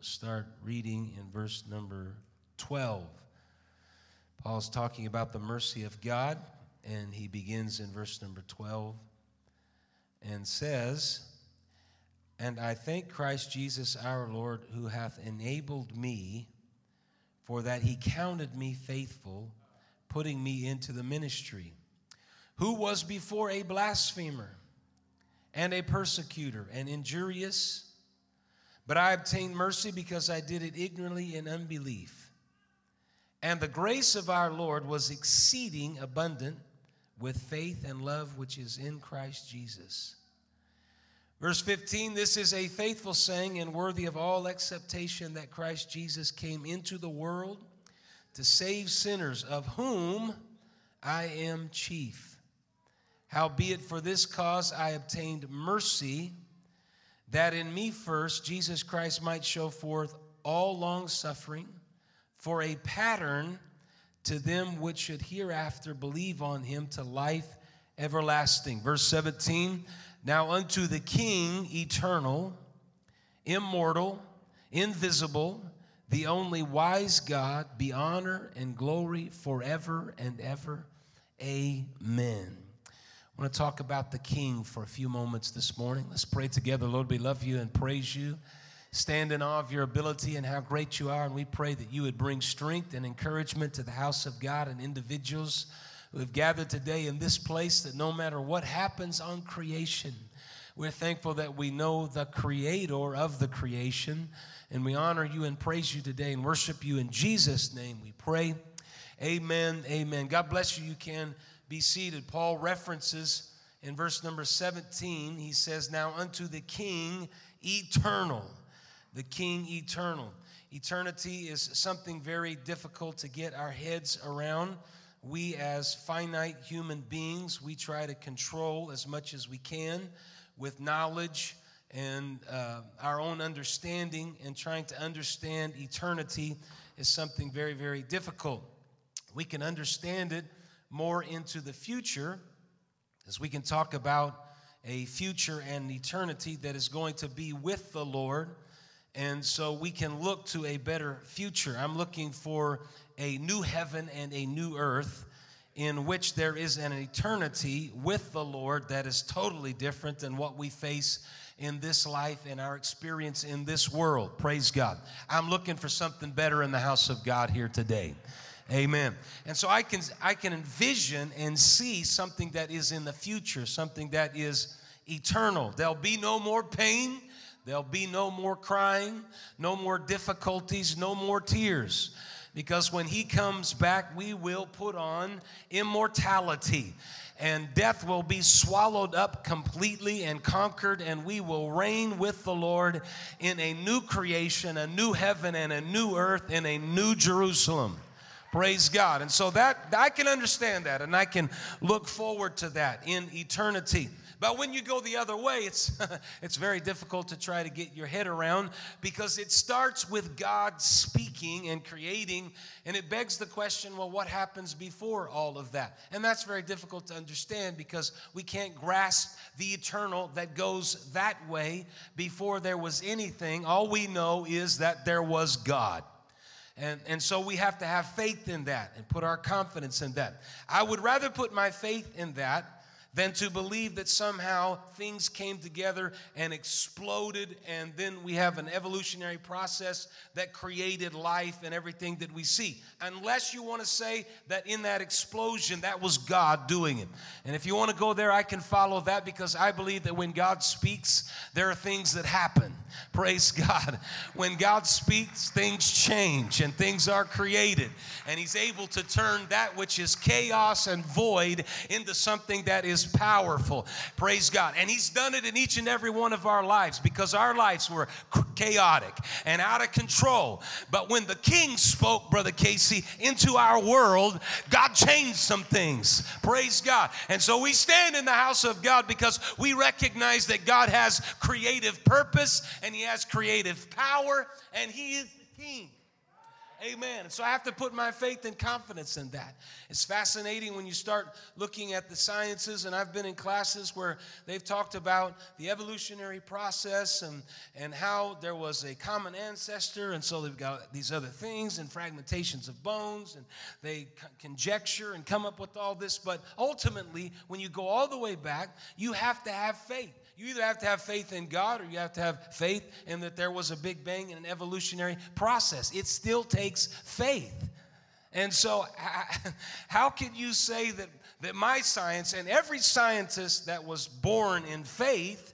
start reading in verse number 12. Paul's talking about the mercy of God, and he begins in verse number 12 and says, And I thank Christ Jesus our Lord, who hath enabled me, for that he counted me faithful, putting me into the ministry, who was before a blasphemer and a persecutor and injurious. But I obtained mercy because I did it ignorantly in unbelief. And the grace of our Lord was exceeding abundant with faith and love which is in Christ Jesus. Verse 15 This is a faithful saying and worthy of all acceptation that Christ Jesus came into the world to save sinners, of whom I am chief. Howbeit, for this cause I obtained mercy, that in me first Jesus Christ might show forth all long suffering for a pattern to them which should hereafter believe on him to life everlasting. Verse 17 Now unto the King eternal, immortal, invisible, the only wise God, be honor and glory forever and ever. Amen. I want to talk about the King for a few moments this morning. Let's pray together. Lord, we love you and praise you. Stand in awe of your ability and how great you are. And we pray that you would bring strength and encouragement to the house of God and individuals who have gathered today in this place, that no matter what happens on creation, we're thankful that we know the creator of the creation. And we honor you and praise you today and worship you in Jesus' name. We pray. Amen. Amen. God bless you. You can be seated. Paul references in verse number 17, he says, Now unto the King eternal the King eternal. Eternity is something very difficult to get our heads around. We, as finite human beings, we try to control as much as we can with knowledge and uh, our own understanding, and trying to understand eternity is something very, very difficult. We can understand it more into the future as we can talk about a future and eternity that is going to be with the Lord and so we can look to a better future. I'm looking for a new heaven and a new earth in which there is an eternity with the Lord that is totally different than what we face in this life and our experience in this world. Praise God. I'm looking for something better in the house of God here today. Amen. And so I can I can envision and see something that is in the future, something that is eternal. There'll be no more pain. There'll be no more crying, no more difficulties, no more tears. Because when he comes back, we will put on immortality and death will be swallowed up completely and conquered, and we will reign with the Lord in a new creation, a new heaven, and a new earth, in a new Jerusalem. Praise God. And so that I can understand that, and I can look forward to that in eternity. But when you go the other way, it's, it's very difficult to try to get your head around because it starts with God speaking and creating, and it begs the question well, what happens before all of that? And that's very difficult to understand because we can't grasp the eternal that goes that way before there was anything. All we know is that there was God. And, and so we have to have faith in that and put our confidence in that. I would rather put my faith in that than to believe that somehow things came together and exploded, and then we have an evolutionary process that created life and everything that we see. Unless you want to say that in that explosion, that was God doing it. And if you want to go there, I can follow that because I believe that when God speaks, there are things that happen. Praise God. When God speaks, things change and things are created. And He's able to turn that which is chaos and void into something that is powerful. Praise God. And He's done it in each and every one of our lives because our lives were chaotic and out of control. But when the King spoke, Brother Casey, into our world, God changed some things. Praise God. And so we stand in the house of God because we recognize that God has creative purpose and He has creative power and He is the King. Amen. And so I have to put my faith and confidence in that. It's fascinating when you start looking at the sciences, and I've been in classes where they've talked about the evolutionary process and, and how there was a common ancestor, and so they've got these other things and fragmentations of bones, and they conjecture and come up with all this. But ultimately, when you go all the way back, you have to have faith. You either have to have faith in God or you have to have faith in that there was a big bang and an evolutionary process. It still takes faith. And so, how can you say that, that my science and every scientist that was born in faith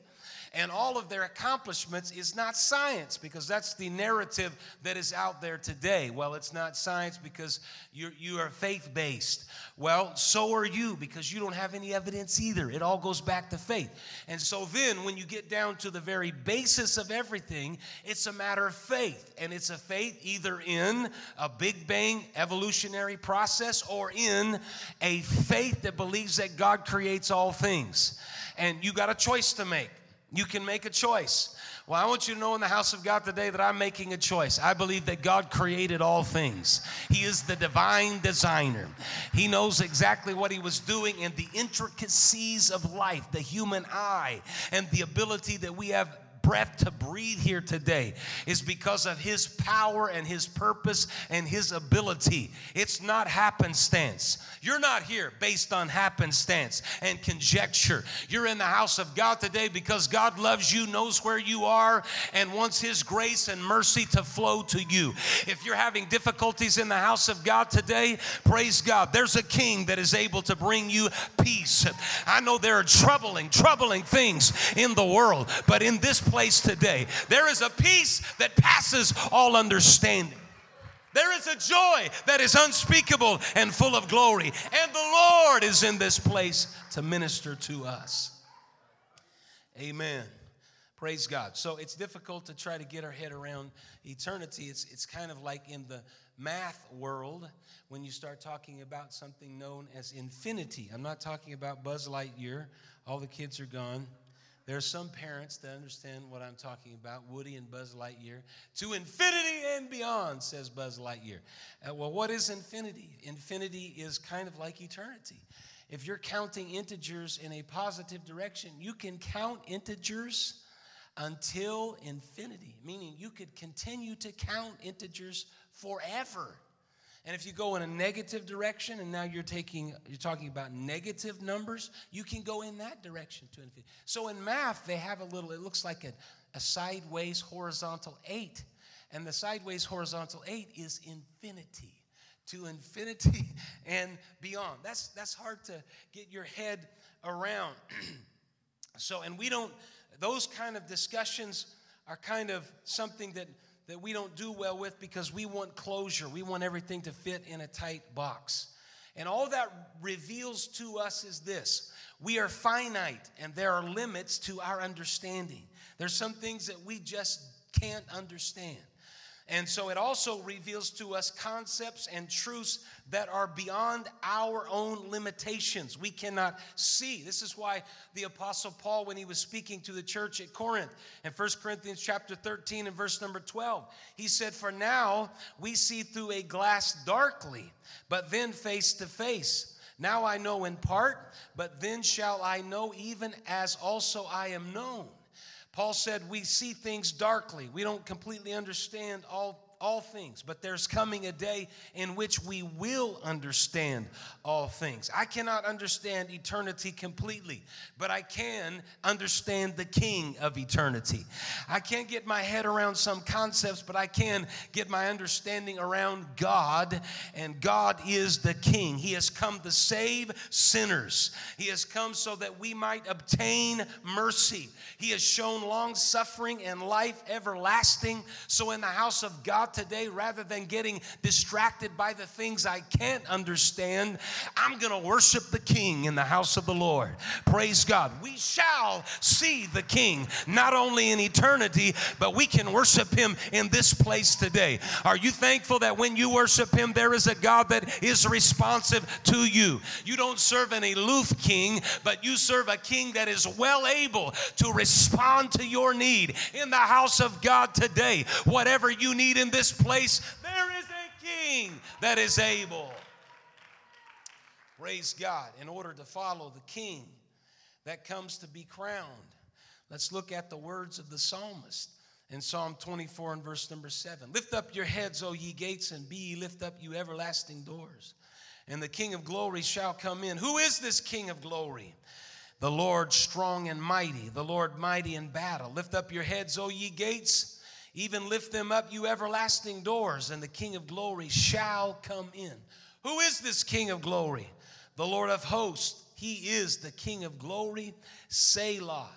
and all of their accomplishments is not science because that's the narrative that is out there today. Well, it's not science because you're, you are faith based. Well, so are you because you don't have any evidence either. It all goes back to faith. And so then when you get down to the very basis of everything, it's a matter of faith. And it's a faith either in a Big Bang evolutionary process or in a faith that believes that God creates all things. And you got a choice to make. You can make a choice. Well, I want you to know in the house of God today that I'm making a choice. I believe that God created all things. He is the divine designer. He knows exactly what He was doing in the intricacies of life, the human eye, and the ability that we have breath to breathe here today is because of His power and His purpose and His ability. It's not happenstance. You're not here based on happenstance and conjecture. You're in the house of God today because God loves you, knows where you are, and wants His grace and mercy to flow to you. If you're having difficulties in the house of God today, praise God. There's a king that is able to bring you peace. I know there are troubling, troubling things in the world, but in this place, place today. There is a peace that passes all understanding. There is a joy that is unspeakable and full of glory. And the Lord is in this place to minister to us. Amen. Praise God. So it's difficult to try to get our head around eternity. It's, it's kind of like in the math world when you start talking about something known as infinity. I'm not talking about Buzz Lightyear, all the kids are gone. There are some parents that understand what I'm talking about Woody and Buzz Lightyear. To infinity and beyond, says Buzz Lightyear. Uh, well, what is infinity? Infinity is kind of like eternity. If you're counting integers in a positive direction, you can count integers until infinity, meaning you could continue to count integers forever. And if you go in a negative direction and now you're taking you're talking about negative numbers, you can go in that direction to infinity. So in math, they have a little, it looks like a, a sideways horizontal eight. And the sideways horizontal eight is infinity. To infinity and beyond. That's that's hard to get your head around. so, and we don't, those kind of discussions are kind of something that that we don't do well with because we want closure. We want everything to fit in a tight box. And all that reveals to us is this we are finite and there are limits to our understanding. There's some things that we just can't understand. And so it also reveals to us concepts and truths that are beyond our own limitations. We cannot see. This is why the apostle Paul when he was speaking to the church at Corinth in 1 Corinthians chapter 13 and verse number 12, he said, "For now we see through a glass darkly, but then face to face." Now I know in part, but then shall I know even as also I am known. Paul said, We see things darkly. We don't completely understand all all things, but there's coming a day in which we will understand all things. I cannot understand eternity completely, but I can understand the King of eternity. I can't get my head around some concepts, but I can get my understanding around God, and God is the King. He has come to save sinners, He has come so that we might obtain mercy. He has shown long suffering and life everlasting. So, in the house of God, today, rather than getting distracted by the things I can't understand, I'm going to worship the King in the house of the Lord. Praise God. We shall see the King not only in eternity, but we can worship him in this place today. Are you thankful that when you worship him, there is a God that is responsive to you? You don't serve an aloof king, but you serve a king that is well able to respond to your need in the house of God today. Whatever you need in this place, there is a king that is able. Praise God. In order to follow the king that comes to be crowned, let's look at the words of the psalmist in Psalm 24 and verse number 7. Lift up your heads, O ye gates, and be ye lift up, you everlasting doors. And the King of glory shall come in. Who is this King of glory? The Lord strong and mighty, the Lord mighty in battle. Lift up your heads, O ye gates, even lift them up, you everlasting doors, and the King of glory shall come in. Who is this King of glory? The Lord of hosts. He is the King of glory, Selah.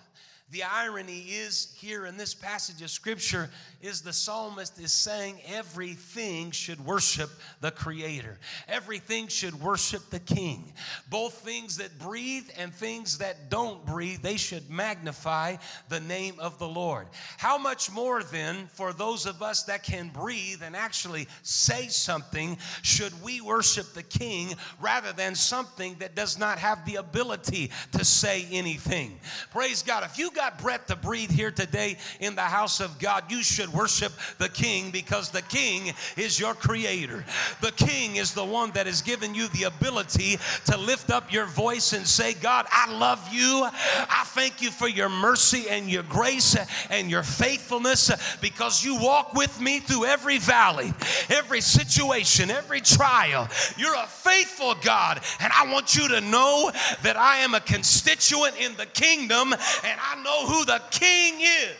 The irony is here in this passage of scripture is the psalmist is saying everything should worship the creator. Everything should worship the king. Both things that breathe and things that don't breathe, they should magnify the name of the Lord. How much more then for those of us that can breathe and actually say something should we worship the king rather than something that does not have the ability to say anything. Praise God. If you got breath to breathe here today in the house of God, you should worship the King because the King is your creator. The King is the one that has given you the ability to lift up your voice and say, God, I love you. I thank you for your mercy and your grace and your faithfulness because you walk with me through every valley, every situation, every trial. You're a faithful God, and I want you to know that I am a constituent in the kingdom and I know know who the king is.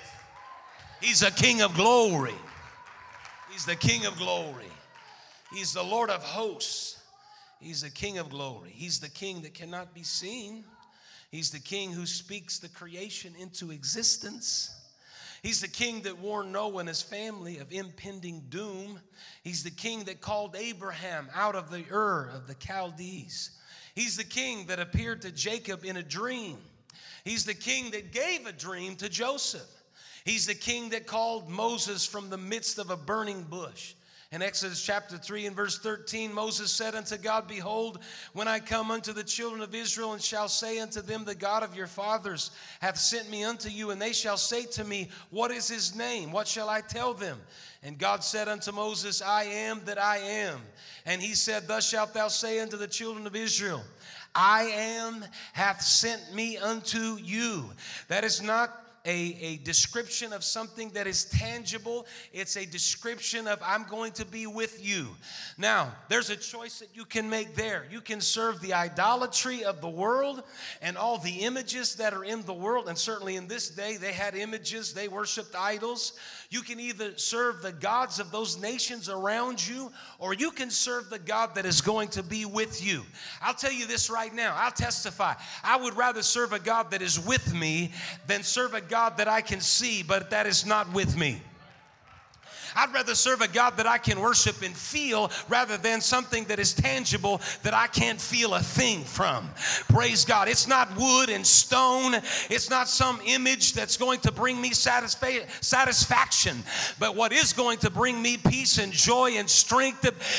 He's a king of glory. He's the king of glory. He's the Lord of hosts. He's the king of glory. He's the king that cannot be seen. He's the king who speaks the creation into existence. He's the king that warned Noah and his family of impending doom. He's the king that called Abraham out of the Ur of the Chaldees. He's the king that appeared to Jacob in a dream. He's the king that gave a dream to Joseph. He's the king that called Moses from the midst of a burning bush. In Exodus chapter 3 and verse 13, Moses said unto God, Behold, when I come unto the children of Israel and shall say unto them, The God of your fathers hath sent me unto you, and they shall say to me, What is his name? What shall I tell them? And God said unto Moses, I am that I am. And he said, Thus shalt thou say unto the children of Israel, I am hath sent me unto you. That is not a, a description of something that is tangible. It's a description of I'm going to be with you. Now, there's a choice that you can make there. You can serve the idolatry of the world and all the images that are in the world. And certainly in this day, they had images, they worshiped idols. You can either serve the gods of those nations around you, or you can serve the God that is going to be with you. I'll tell you this right now. I'll testify. I would rather serve a God that is with me than serve a God that I can see, but that is not with me. I'd rather serve a God that I can worship and feel rather than something that is tangible that I can't feel a thing from. Praise God. It's not wood and stone, it's not some image that's going to bring me satisfa- satisfaction. But what is going to bring me peace and joy and strength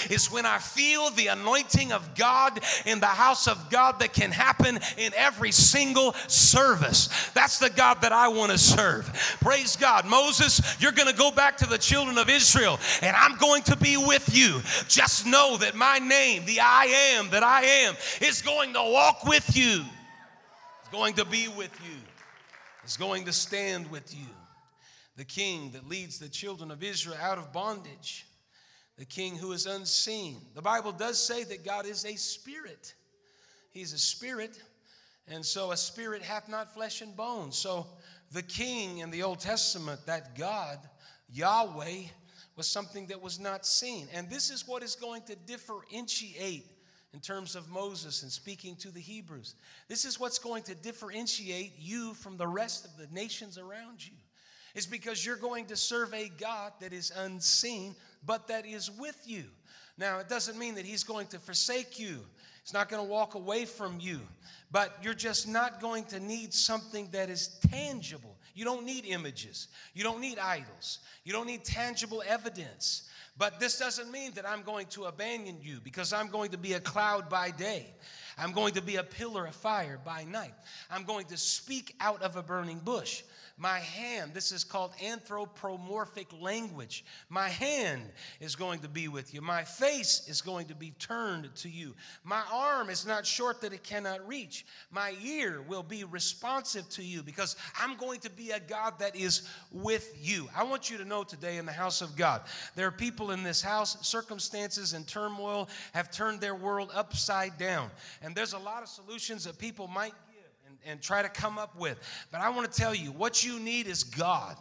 is when I feel the anointing of God in the house of God that can happen in every single service. That's the God that I want to serve. Praise God. Moses, you're going to go back to the children of Israel, and I'm going to be with you. Just know that my name, the I am that I am, is going to walk with you. It's going to be with you. It's going to stand with you. The king that leads the children of Israel out of bondage, the king who is unseen. The Bible does say that God is a spirit. He's a spirit, and so a spirit hath not flesh and bones. So the king in the Old Testament, that God, Yahweh, was something that was not seen. And this is what is going to differentiate in terms of Moses and speaking to the Hebrews. This is what's going to differentiate you from the rest of the nations around you. Is because you're going to serve a God that is unseen, but that is with you. Now, it doesn't mean that He's going to forsake you, He's not going to walk away from you, but you're just not going to need something that is tangible. You don't need images. You don't need idols. You don't need tangible evidence. But this doesn't mean that I'm going to abandon you because I'm going to be a cloud by day. I'm going to be a pillar of fire by night. I'm going to speak out of a burning bush. My hand, this is called anthropomorphic language. My hand is going to be with you. My face is going to be turned to you. My arm is not short that it cannot reach. My ear will be responsive to you because I'm going to be a God that is with you. I want you to know today in the house of God, there are people in this house, circumstances and turmoil have turned their world upside down. And there's a lot of solutions that people might and try to come up with. But I want to tell you, what you need is God.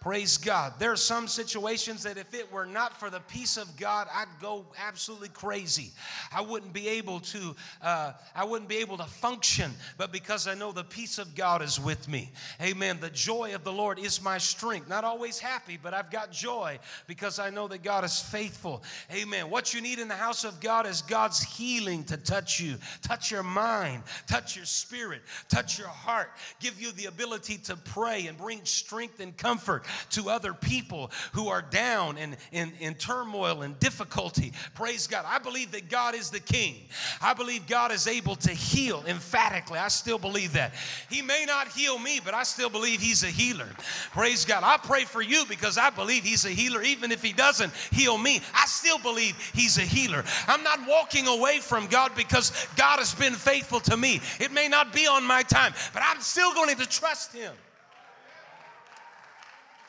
Praise God. There are some situations that if it were not for the peace of God, I'd go absolutely crazy. I wouldn't be able to. Uh, I wouldn't be able to function. But because I know the peace of God is with me, Amen. The joy of the Lord is my strength. Not always happy, but I've got joy because I know that God is faithful. Amen. What you need in the house of God is God's healing to touch you, touch your mind, touch your spirit, touch touch your heart, give you the ability to pray and bring strength and comfort to other people who are down and in, turmoil and difficulty. Praise God. I believe that God is the King. I believe God is able to heal emphatically. I still believe that. He may not heal me, but I still believe He's a healer. Praise God. I pray for you because I believe He's a healer. Even if He doesn't heal me, I still believe He's a healer. I'm not walking away from God because God has been faithful to me. It may not be on my time, but I'm still going to trust Him.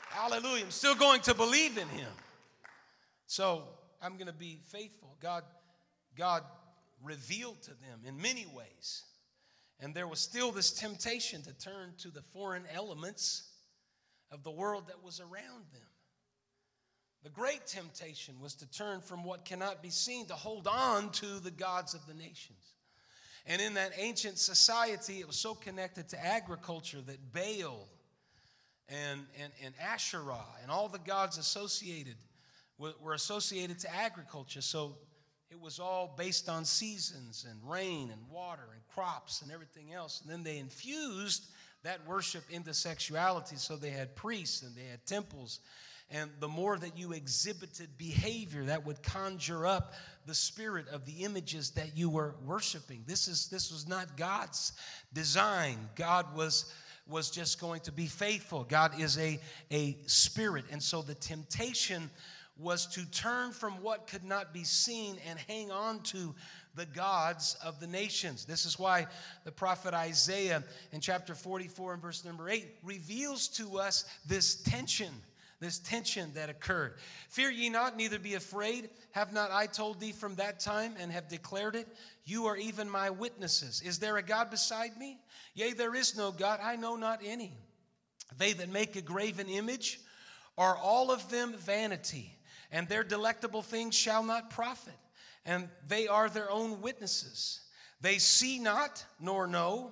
Hallelujah. I'm still going to believe in Him. So I'm going to be faithful. God, God revealed to them in many ways. And there was still this temptation to turn to the foreign elements of the world that was around them. The great temptation was to turn from what cannot be seen to hold on to the gods of the nations. And in that ancient society, it was so connected to agriculture that Baal and, and, and Asherah and all the gods associated were, were associated to agriculture. So it was all based on seasons and rain and water and crops and everything else. And then they infused that worship into sexuality. So they had priests and they had temples and the more that you exhibited behavior that would conjure up the spirit of the images that you were worshiping. This is this was not God's design. God was was just going to be faithful. God is a, a spirit. And so the temptation was to turn from what could not be seen and hang on to the gods of the nations. This is why the prophet Isaiah in chapter 44 and verse number 8 reveals to us this tension this tension that occurred. Fear ye not, neither be afraid. Have not I told thee from that time and have declared it? You are even my witnesses. Is there a God beside me? Yea, there is no God, I know not any. They that make a graven image are all of them vanity, and their delectable things shall not profit, and they are their own witnesses. They see not nor know,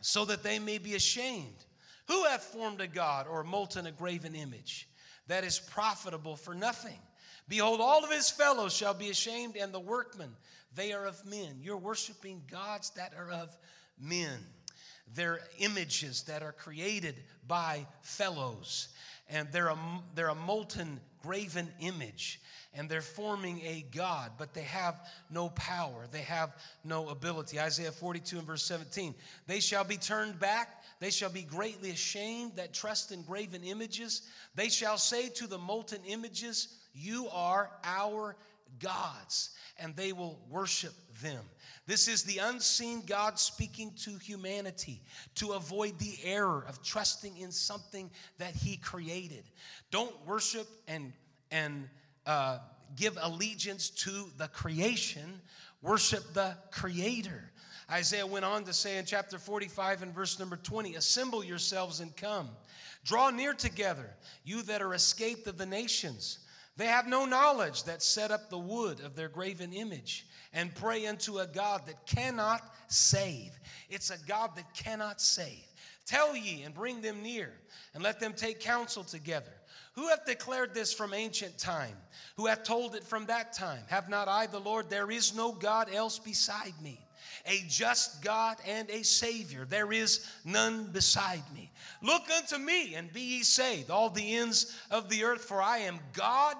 so that they may be ashamed. Who hath formed a God or molten a graven image that is profitable for nothing? Behold, all of his fellows shall be ashamed, and the workmen, they are of men. You're worshiping gods that are of men. They're images that are created by fellows, and they're a, they're a molten graven image and they're forming a God, but they have no power. They have no ability. Isaiah 42 and verse 17 they shall be turned back they shall be greatly ashamed that trust in graven images. They shall say to the molten images, You are our gods, and they will worship them. This is the unseen God speaking to humanity to avoid the error of trusting in something that He created. Don't worship and, and uh, give allegiance to the creation, worship the Creator. Isaiah went on to say in chapter 45 and verse number 20 Assemble yourselves and come. Draw near together, you that are escaped of the nations. They have no knowledge that set up the wood of their graven image and pray unto a God that cannot save. It's a God that cannot save. Tell ye and bring them near, and let them take counsel together. Who hath declared this from ancient time? Who hath told it from that time? Have not I the Lord? There is no God else beside me. A just God and a Savior. There is none beside me. Look unto me and be ye saved, all the ends of the earth, for I am God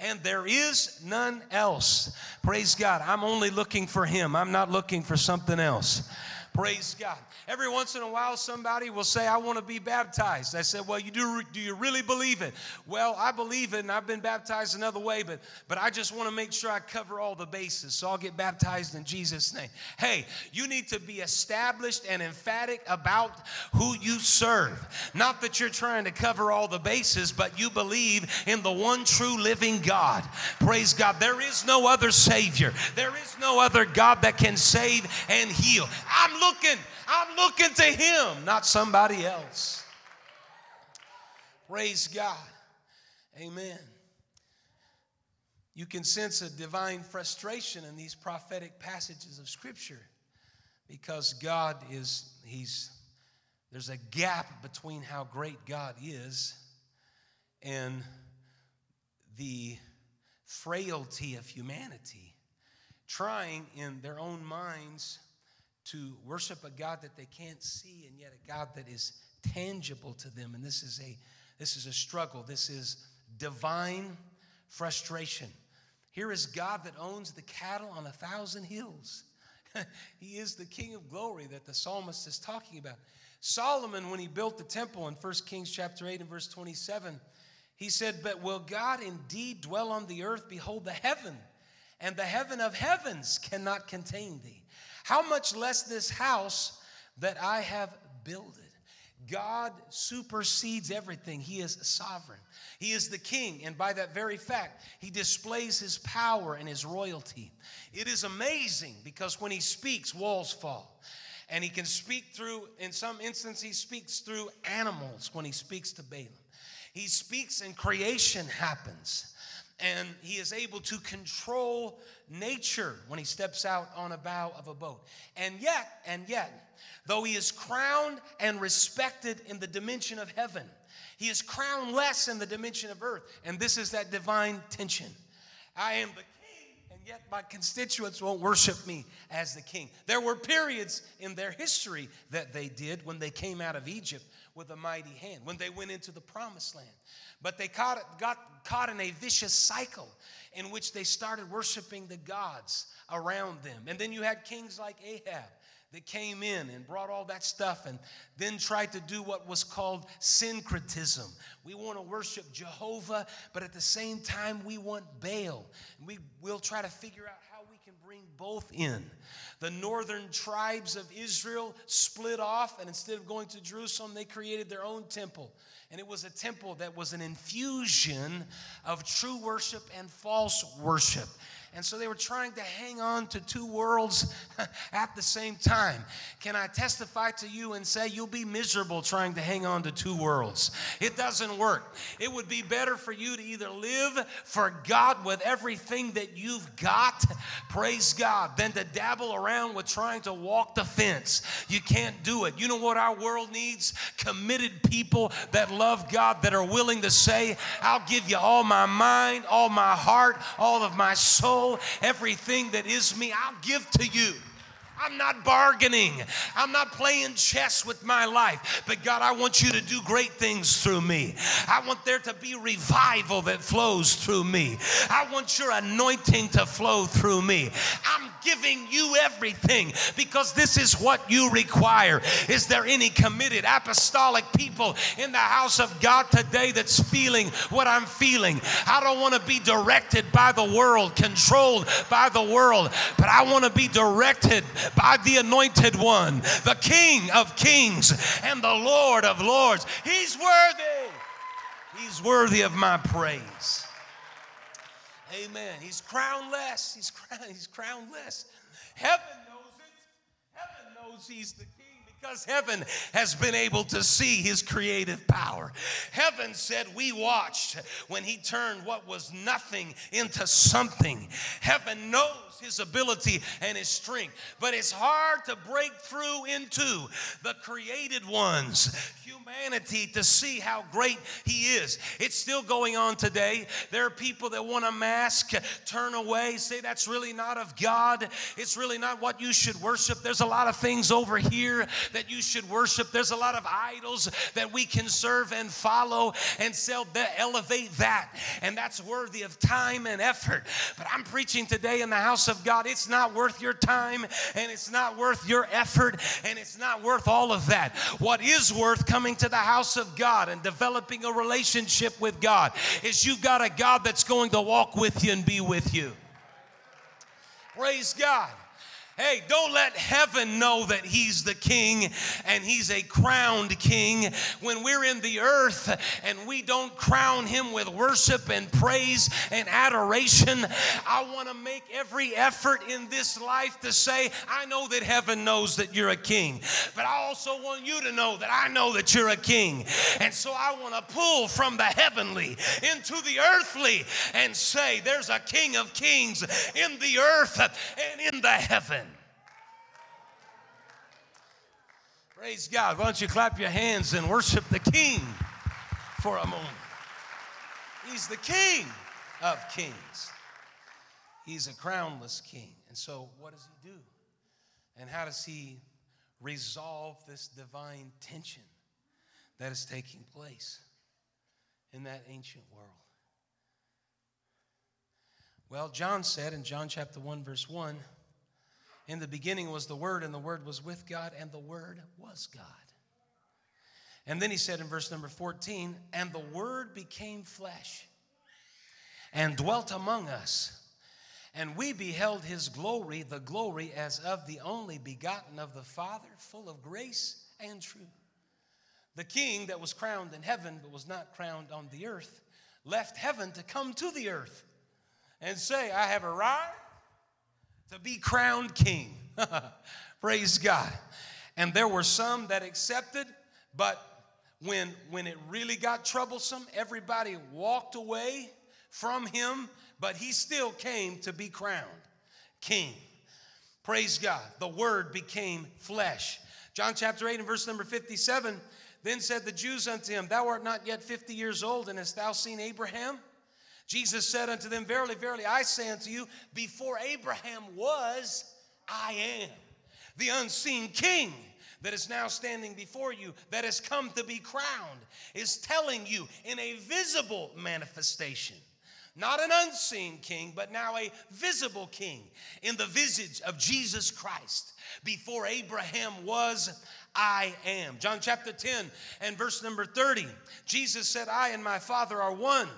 and there is none else. Praise God. I'm only looking for Him, I'm not looking for something else. Praise God. Every once in a while, somebody will say, I want to be baptized. I said, Well, you do, do you really believe it? Well, I believe it, and I've been baptized another way, but, but I just want to make sure I cover all the bases. So I'll get baptized in Jesus' name. Hey, you need to be established and emphatic about who you serve. Not that you're trying to cover all the bases, but you believe in the one true living God. Praise God. There is no other Savior, there is no other God that can save and heal. I'm looking, I'm looking to Him, not somebody else. Praise God. Amen. You can sense a divine frustration in these prophetic passages of Scripture because God is, He's, there's a gap between how great God is and the frailty of humanity, trying in their own minds to worship a God that they can't see and yet a God that is tangible to them. And this is a this is a struggle. This is divine frustration. Here is God that owns the cattle on a thousand hills. he is the King of glory that the psalmist is talking about. Solomon, when he built the temple in 1 Kings chapter 8 and verse 27, he said, But will God indeed dwell on the earth? Behold, the heaven and the heaven of heavens cannot contain thee. How much less this house that I have builded? God supersedes everything. He is sovereign. He is the king, and by that very fact, he displays his power and his royalty. It is amazing because when he speaks, walls fall. And he can speak through, in some instances, he speaks through animals when he speaks to Balaam. He speaks and creation happens and he is able to control nature when he steps out on a bow of a boat. And yet, and yet, though he is crowned and respected in the dimension of heaven, he is crowned less in the dimension of earth. And this is that divine tension. I am the and yet my constituents won't worship me as the king. There were periods in their history that they did when they came out of Egypt with a mighty hand, when they went into the promised land. But they caught, got caught in a vicious cycle in which they started worshiping the gods around them. And then you had kings like Ahab that came in and brought all that stuff and then tried to do what was called syncretism. We want to worship Jehovah, but at the same time, we want Baal. And we, we'll try to figure out how we can bring both in. The northern tribes of Israel split off, and instead of going to Jerusalem, they created their own temple and it was a temple that was an infusion of true worship and false worship. And so they were trying to hang on to two worlds at the same time. Can I testify to you and say you'll be miserable trying to hang on to two worlds? It doesn't work. It would be better for you to either live for God with everything that you've got, praise God, than to dabble around with trying to walk the fence. You can't do it. You know what our world needs? Committed people that love God, that are willing to say, I'll give you all my mind, all my heart, all of my soul everything that is me, I'll give to you. I'm not bargaining. I'm not playing chess with my life. But God, I want you to do great things through me. I want there to be revival that flows through me. I want your anointing to flow through me. I'm giving you everything because this is what you require. Is there any committed apostolic people in the house of God today that's feeling what I'm feeling? I don't want to be directed by the world, controlled by the world, but I want to be directed by the anointed one, the King of kings and the Lord of lords. He's worthy. He's worthy of my praise. Amen. He's crownless. He's, crown, he's crownless. Heaven knows it. Heaven knows he's the king because heaven has been able to see his creative power. Heaven said, We watched when he turned what was nothing into something. Heaven knows his ability and his strength, but it's hard to break through into the created ones, humanity, to see how great he is. It's still going on today. There are people that want to mask, turn away, say that's really not of God. It's really not what you should worship. There's a lot of things over here that you should worship. There's a lot of idols that we can serve and follow and sell, elevate that. And that's worthy of time and effort. But I'm preaching today in the house of God. It's not worth your time and it's not worth your effort and it's not worth all of that. What is worth coming to the house of God and developing a relationship with God is you've got a God that's going to walk with you and be with you. Praise God. Hey, don't let heaven know that he's the king and he's a crowned king. When we're in the earth and we don't crown him with worship and praise and adoration, I want to make every effort in this life to say, I know that heaven knows that you're a king, but I also want you to know that I know that you're a king. And so I want to pull from the heavenly into the earthly and say, There's a king of kings in the earth and in the heaven. Praise God. Why don't you clap your hands and worship the King for a moment? He's the King of kings. He's a crownless king. And so, what does he do? And how does he resolve this divine tension that is taking place in that ancient world? Well, John said in John chapter 1, verse 1 in the beginning was the Word, and the Word was with God, and the Word was God. And then he said in verse number 14, and the Word became flesh and dwelt among us. And we beheld his glory, the glory as of the only begotten of the Father, full of grace and truth. The king that was crowned in heaven but was not crowned on the earth left heaven to come to the earth and say, I have arrived to be crowned king. Praise God. And there were some that accepted, but when, when it really got troublesome, everybody walked away from him, but he still came to be crowned king. Praise God. The word became flesh. John chapter 8 and verse number 57 Then said the Jews unto him, Thou art not yet 50 years old, and hast thou seen Abraham? Jesus said unto them, Verily, verily, I say unto you, before Abraham was, I am. The unseen king that is now standing before you, that has come to be crowned, is telling you in a visible manifestation. Not an unseen king, but now a visible king in the visage of Jesus Christ. Before Abraham was, I am. John chapter 10 and verse number 30. Jesus said, I and my Father are one.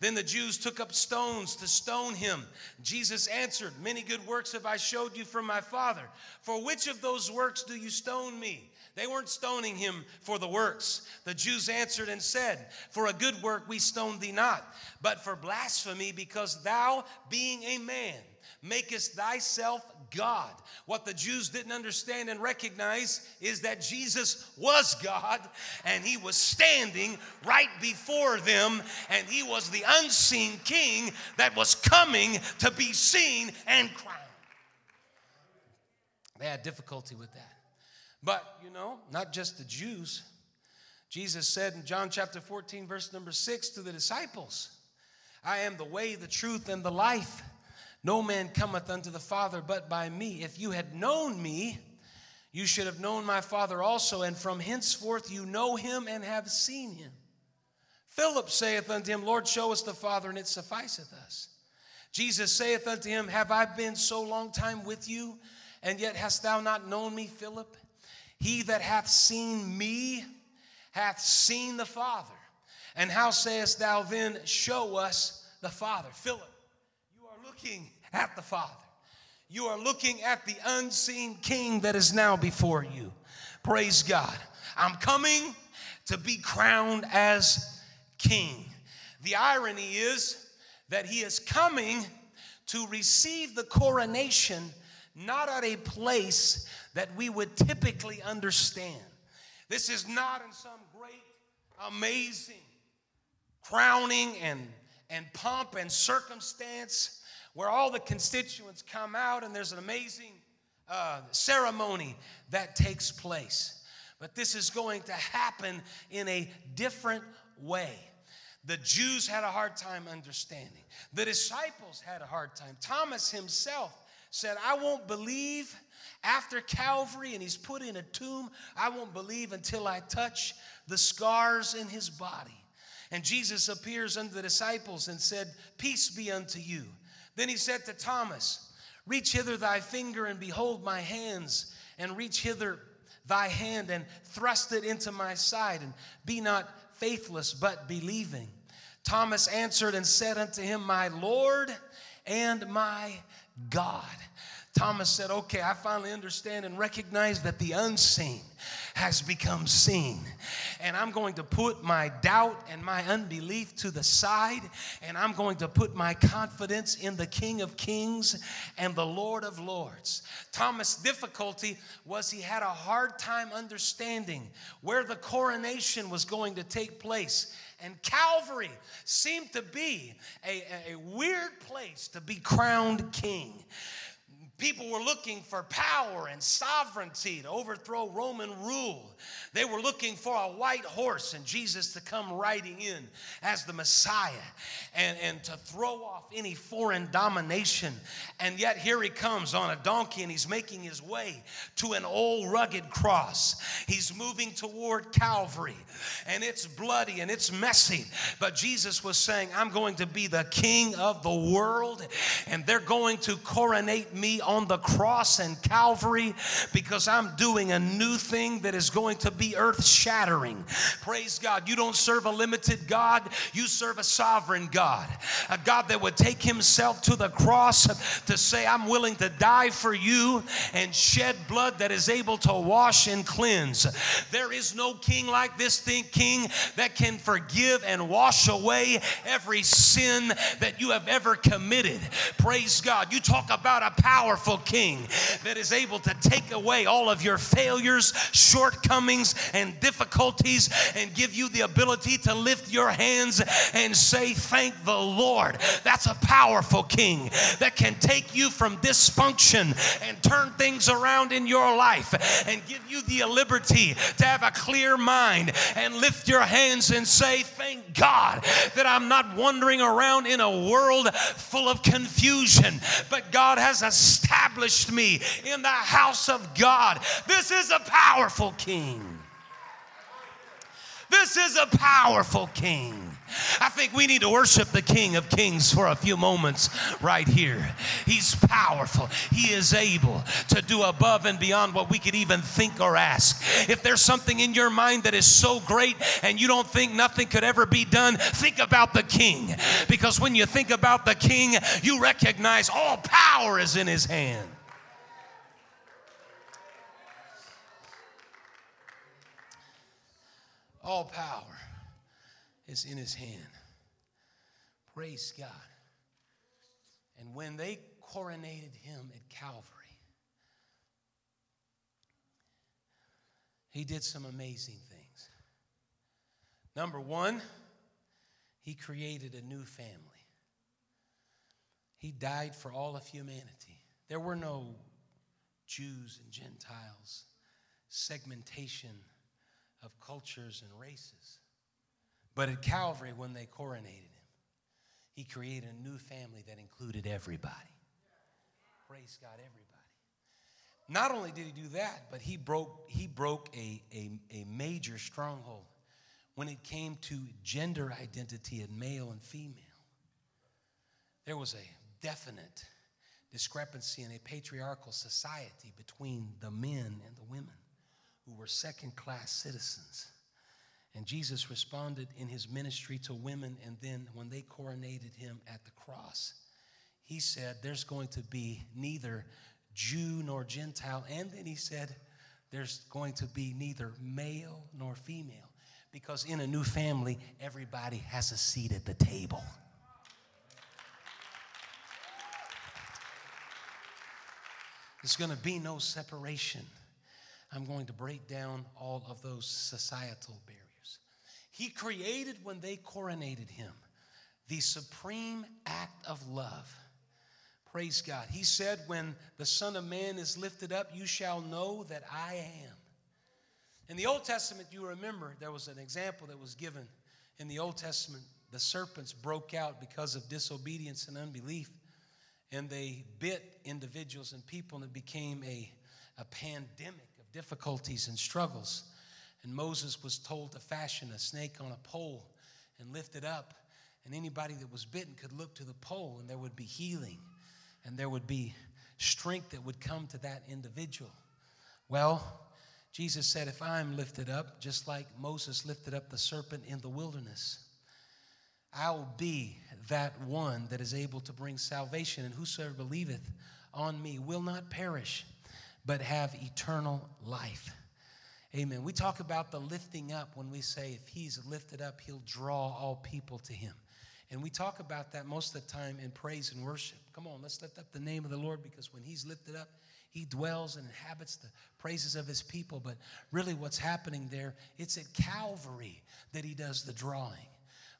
Then the Jews took up stones to stone him. Jesus answered, Many good works have I showed you from my Father. For which of those works do you stone me? They weren't stoning him for the works. The Jews answered and said, For a good work we stone thee not, but for blasphemy, because thou, being a man, makest thyself God. What the Jews didn't understand and recognize is that Jesus was God and he was standing right before them and he was the unseen king that was coming to be seen and crowned. They had difficulty with that. But, you know, not just the Jews. Jesus said in John chapter 14, verse number 6 to the disciples, I am the way, the truth, and the life. No man cometh unto the Father but by me. If you had known me, you should have known my Father also, and from henceforth you know him and have seen him. Philip saith unto him, Lord, show us the Father, and it sufficeth us. Jesus saith unto him, Have I been so long time with you, and yet hast thou not known me, Philip? He that hath seen me hath seen the Father. And how sayest thou then, Show us the Father? Philip, looking at the Father. You are looking at the unseen King that is now before you. Praise God. I'm coming to be crowned as King. The irony is that he is coming to receive the coronation not at a place that we would typically understand. This is not in some great, amazing crowning and, and pomp and circumstance where all the constituents come out and there's an amazing uh, ceremony that takes place. But this is going to happen in a different way. The Jews had a hard time understanding. The disciples had a hard time. Thomas himself said, I won't believe after Calvary and he's put in a tomb. I won't believe until I touch the scars in his body. And Jesus appears unto the disciples and said, Peace be unto you. Then he said to Thomas, Reach hither thy finger and behold my hands, and reach hither thy hand and thrust it into my side, and be not faithless, but believing. Thomas answered and said unto him, My Lord and my God. Thomas said, Okay, I finally understand and recognize that the unseen has become seen. And I'm going to put my doubt and my unbelief to the side, and I'm going to put my confidence in the King of Kings and the Lord of Lords. Thomas' difficulty was he had a hard time understanding where the coronation was going to take place. And Calvary seemed to be a, a weird place to be crowned king. People were looking for power and sovereignty to overthrow Roman rule. They were looking for a white horse and Jesus to come riding in as the Messiah and, and to throw off any foreign domination. And yet, here he comes on a donkey and he's making his way to an old rugged cross. He's moving toward Calvary and it's bloody and it's messy. But Jesus was saying, I'm going to be the king of the world and they're going to coronate me on the cross and Calvary because I'm doing a new thing that is going to be earth shattering. Praise God. You don't serve a limited God, you serve a sovereign God. A God that would take himself to the cross to say, I'm willing to die for you and shed blood that is able to wash and cleanse. There is no king like this thing, king that can forgive and wash away every sin that you have ever committed. Praise God. You talk about a powerful powerful king that is able to take away all of your failures, shortcomings, and difficulties and give you the ability to lift your hands and say, Thank the Lord. That's a powerful king that can take you from dysfunction and turn things around in your life and give you the liberty to have a clear mind and lift your hands and say, Thank God that I'm not wandering around in a world full of confusion, but God has a established me in the house of God. This is a powerful king. This is a powerful king. I think we need to worship the King of Kings for a few moments right here. He's powerful. He is able to do above and beyond what we could even think or ask. If there's something in your mind that is so great and you don't think nothing could ever be done, think about the King. Because when you think about the King, you recognize all power is in his hand. All power is in his hand. Praise God. And when they coronated him at Calvary, he did some amazing things. Number one, he created a new family. He died for all of humanity. There were no Jews and Gentiles, segmentation of cultures and races. But at Calvary, when they coronated him, he created a new family that included everybody. Praise God, everybody. Not only did he do that, but he broke, he broke a, a, a major stronghold when it came to gender identity and male and female. There was a definite discrepancy in a patriarchal society between the men and the women who were second class citizens. And Jesus responded in his ministry to women, and then when they coronated him at the cross, he said, There's going to be neither Jew nor Gentile. And then he said, There's going to be neither male nor female. Because in a new family, everybody has a seat at the table. There's going to be no separation. I'm going to break down all of those societal barriers. He created when they coronated him the supreme act of love. Praise God. He said, When the Son of Man is lifted up, you shall know that I am. In the Old Testament, you remember there was an example that was given. In the Old Testament, the serpents broke out because of disobedience and unbelief, and they bit individuals and people, and it became a, a pandemic of difficulties and struggles. And Moses was told to fashion a snake on a pole and lift it up, and anybody that was bitten could look to the pole, and there would be healing, and there would be strength that would come to that individual. Well, Jesus said, If I'm lifted up, just like Moses lifted up the serpent in the wilderness, I'll be that one that is able to bring salvation, and whosoever believeth on me will not perish, but have eternal life. Amen. We talk about the lifting up when we say if he's lifted up, he'll draw all people to him. And we talk about that most of the time in praise and worship. Come on, let's lift up the name of the Lord because when he's lifted up, he dwells and inhabits the praises of his people. But really, what's happening there, it's at Calvary that he does the drawing.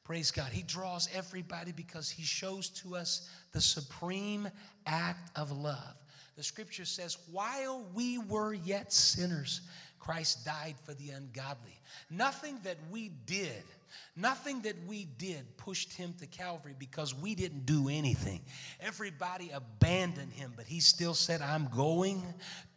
Praise God. He draws everybody because he shows to us the supreme act of love. The scripture says, while we were yet sinners, Christ died for the ungodly. Nothing that we did, nothing that we did pushed him to Calvary because we didn't do anything. Everybody abandoned him, but he still said, I'm going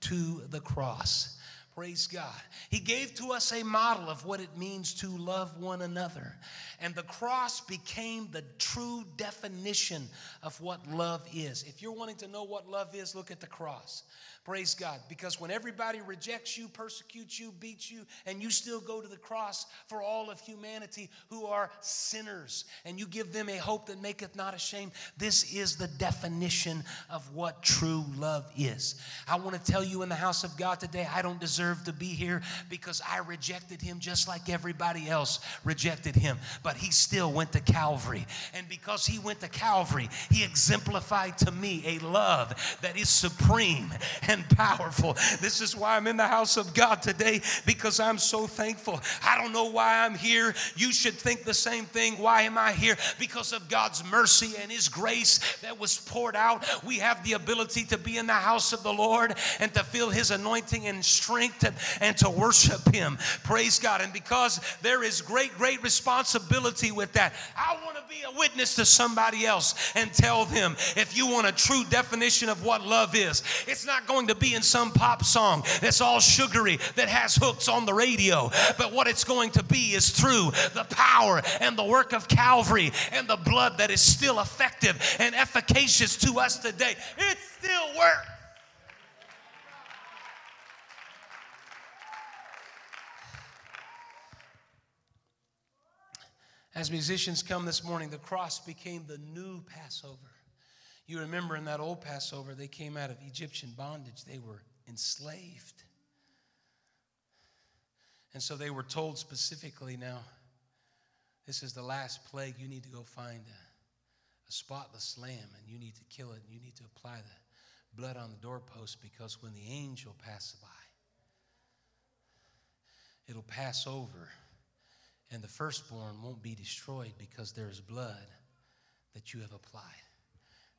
to the cross. Praise God. He gave to us a model of what it means to love one another. And the cross became the true definition of what love is. If you're wanting to know what love is, look at the cross. Praise God. Because when everybody rejects you, persecutes you, beats you, and you still go to the cross for all of humanity who are sinners, and you give them a hope that maketh not ashamed, this is the definition of what true love is. I want to tell you in the house of God today, I don't deserve to be here because I rejected him just like everybody else rejected him. But he still went to Calvary. And because he went to Calvary, he exemplified to me a love that is supreme and powerful. This is why I'm in the house of God today because I'm so thankful. I don't know why I'm here. You should think the same thing. Why am I here? Because of God's mercy and His grace that was poured out. We have the ability to be in the house of the Lord and to feel His anointing and strength and, and to worship Him. Praise God. And because there is great, great responsibility with that, I want to be a witness to somebody else and tell them if you want a true definition of what love is, it's not going going to be in some pop song that's all sugary, that has hooks on the radio. But what it's going to be is through the power and the work of Calvary and the blood that is still effective and efficacious to us today. It still works. As musicians come this morning, the cross became the new Passover. You remember in that old Passover, they came out of Egyptian bondage, they were enslaved. And so they were told specifically now, this is the last plague. You need to go find a, a spotless lamb and you need to kill it and you need to apply the blood on the doorpost because when the angel passes by, it'll pass over and the firstborn won't be destroyed because there's blood that you have applied.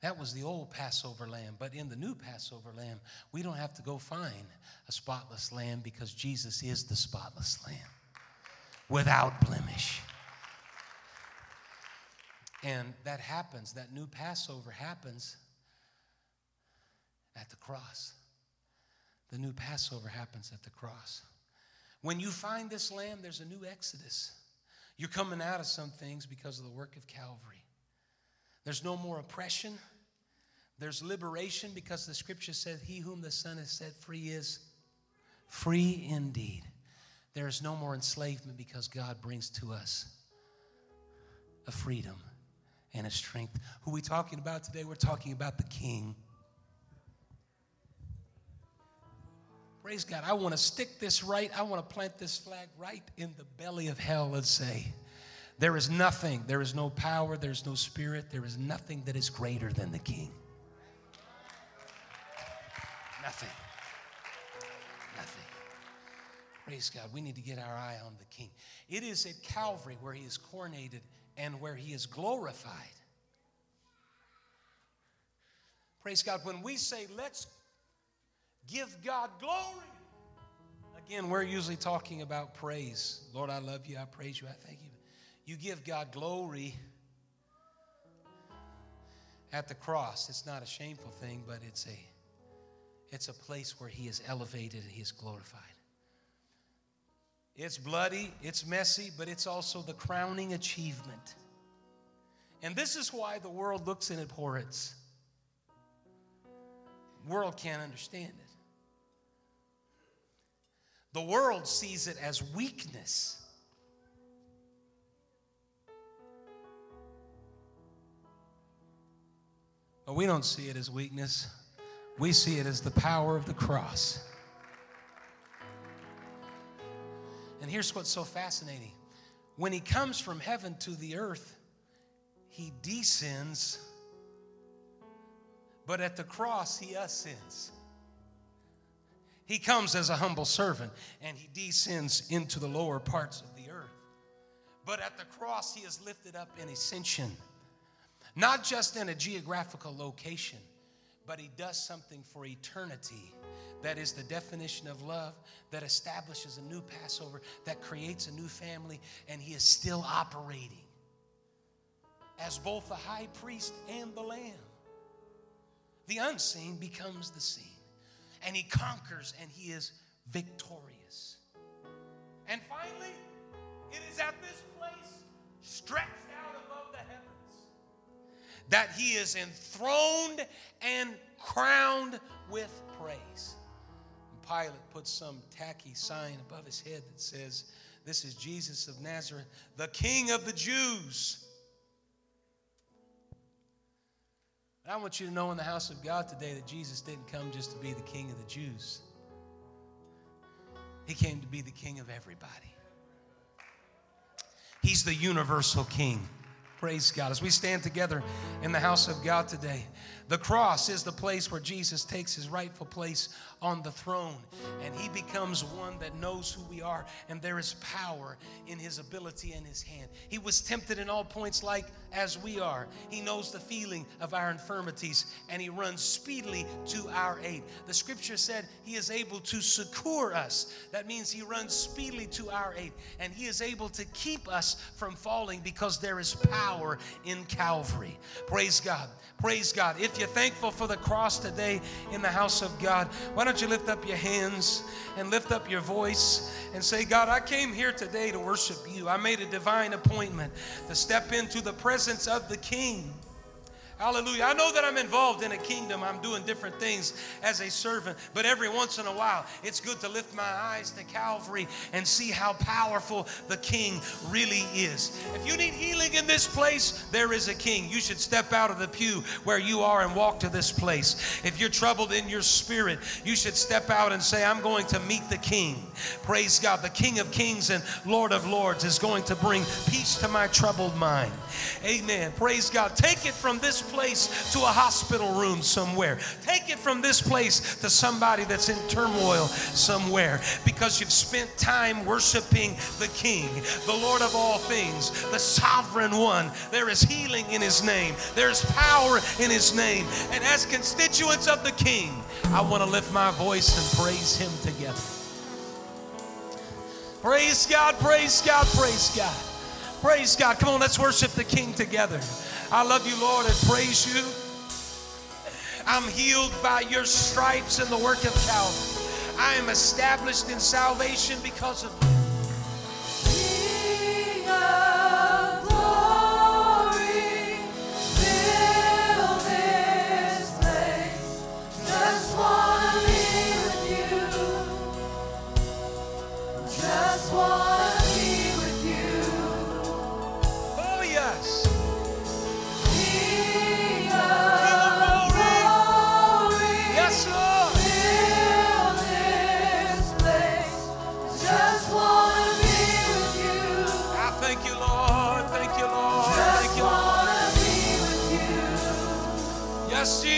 That was the old Passover lamb. But in the new Passover lamb, we don't have to go find a spotless lamb because Jesus is the spotless lamb without blemish. And that happens, that new Passover happens at the cross. The new Passover happens at the cross. When you find this lamb, there's a new Exodus. You're coming out of some things because of the work of Calvary. There's no more oppression. There's liberation because the scripture says, He whom the Son has set free is free indeed. There is no more enslavement because God brings to us a freedom and a strength. Who are we talking about today? We're talking about the King. Praise God. I want to stick this right. I want to plant this flag right in the belly of hell and say, There is nothing, there is no power, there's no spirit, there is nothing that is greater than the King. Nothing. Nothing. Praise God. We need to get our eye on the King. It is at Calvary where he is coronated and where he is glorified. Praise God. When we say, let's give God glory, again, we're usually talking about praise. Lord, I love you. I praise you. I thank you. You give God glory at the cross. It's not a shameful thing, but it's a it's a place where he is elevated and he is glorified. It's bloody, it's messy, but it's also the crowning achievement. And this is why the world looks in abhorrence. The world can't understand it. The world sees it as weakness. But we don't see it as weakness. We see it as the power of the cross. And here's what's so fascinating when he comes from heaven to the earth, he descends, but at the cross, he ascends. He comes as a humble servant and he descends into the lower parts of the earth. But at the cross, he is lifted up in ascension, not just in a geographical location, but he does something for eternity. That is the definition of love that establishes a new Passover, that creates a new family, and he is still operating as both the high priest and the lamb. The unseen becomes the seen, and he conquers and he is victorious. And finally, it is at this place, stretched that he is enthroned and crowned with praise. And Pilate puts some tacky sign above his head that says, This is Jesus of Nazareth, the King of the Jews. And I want you to know in the house of God today that Jesus didn't come just to be the King of the Jews, He came to be the King of everybody. He's the universal King. Praise God. As we stand together in the house of God today, the cross is the place where Jesus takes his rightful place on the throne and he becomes one that knows who we are and there is power in his ability and his hand. He was tempted in all points like as we are. He knows the feeling of our infirmities and he runs speedily to our aid. The scripture said he is able to succor us. That means he runs speedily to our aid and he is able to keep us from falling because there is power in Calvary. Praise God. Praise God. If you're thankful for the cross today in the house of God, why don't you lift up your hands and lift up your voice and say, God, I came here today to worship you. I made a divine appointment to step into the presence of the King. Hallelujah. I know that I'm involved in a kingdom. I'm doing different things as a servant, but every once in a while, it's good to lift my eyes to Calvary and see how powerful the King really is. If you need healing in this place, there is a King. You should step out of the pew where you are and walk to this place. If you're troubled in your spirit, you should step out and say, I'm going to meet the King. Praise God. The King of Kings and Lord of Lords is going to bring peace to my troubled mind. Amen. Praise God. Take it from this place to a hospital room somewhere. Take it from this place to somebody that's in turmoil somewhere because you've spent time worshiping the King, the Lord of all things, the sovereign one. There is healing in his name, there's power in his name. And as constituents of the King, I want to lift my voice and praise him together. Praise God, praise God, praise God. Praise God. Come on, let's worship the King together. I love you, Lord, and praise you. I'm healed by your stripes and the work of Calvary. I am established in salvation because of you.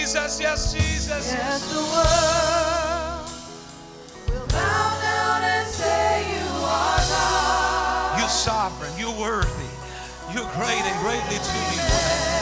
Jesus, yes, Jesus. Yes, the world will bow down and say you are God. You're sovereign, you're worthy, you're great and greatly to be praised.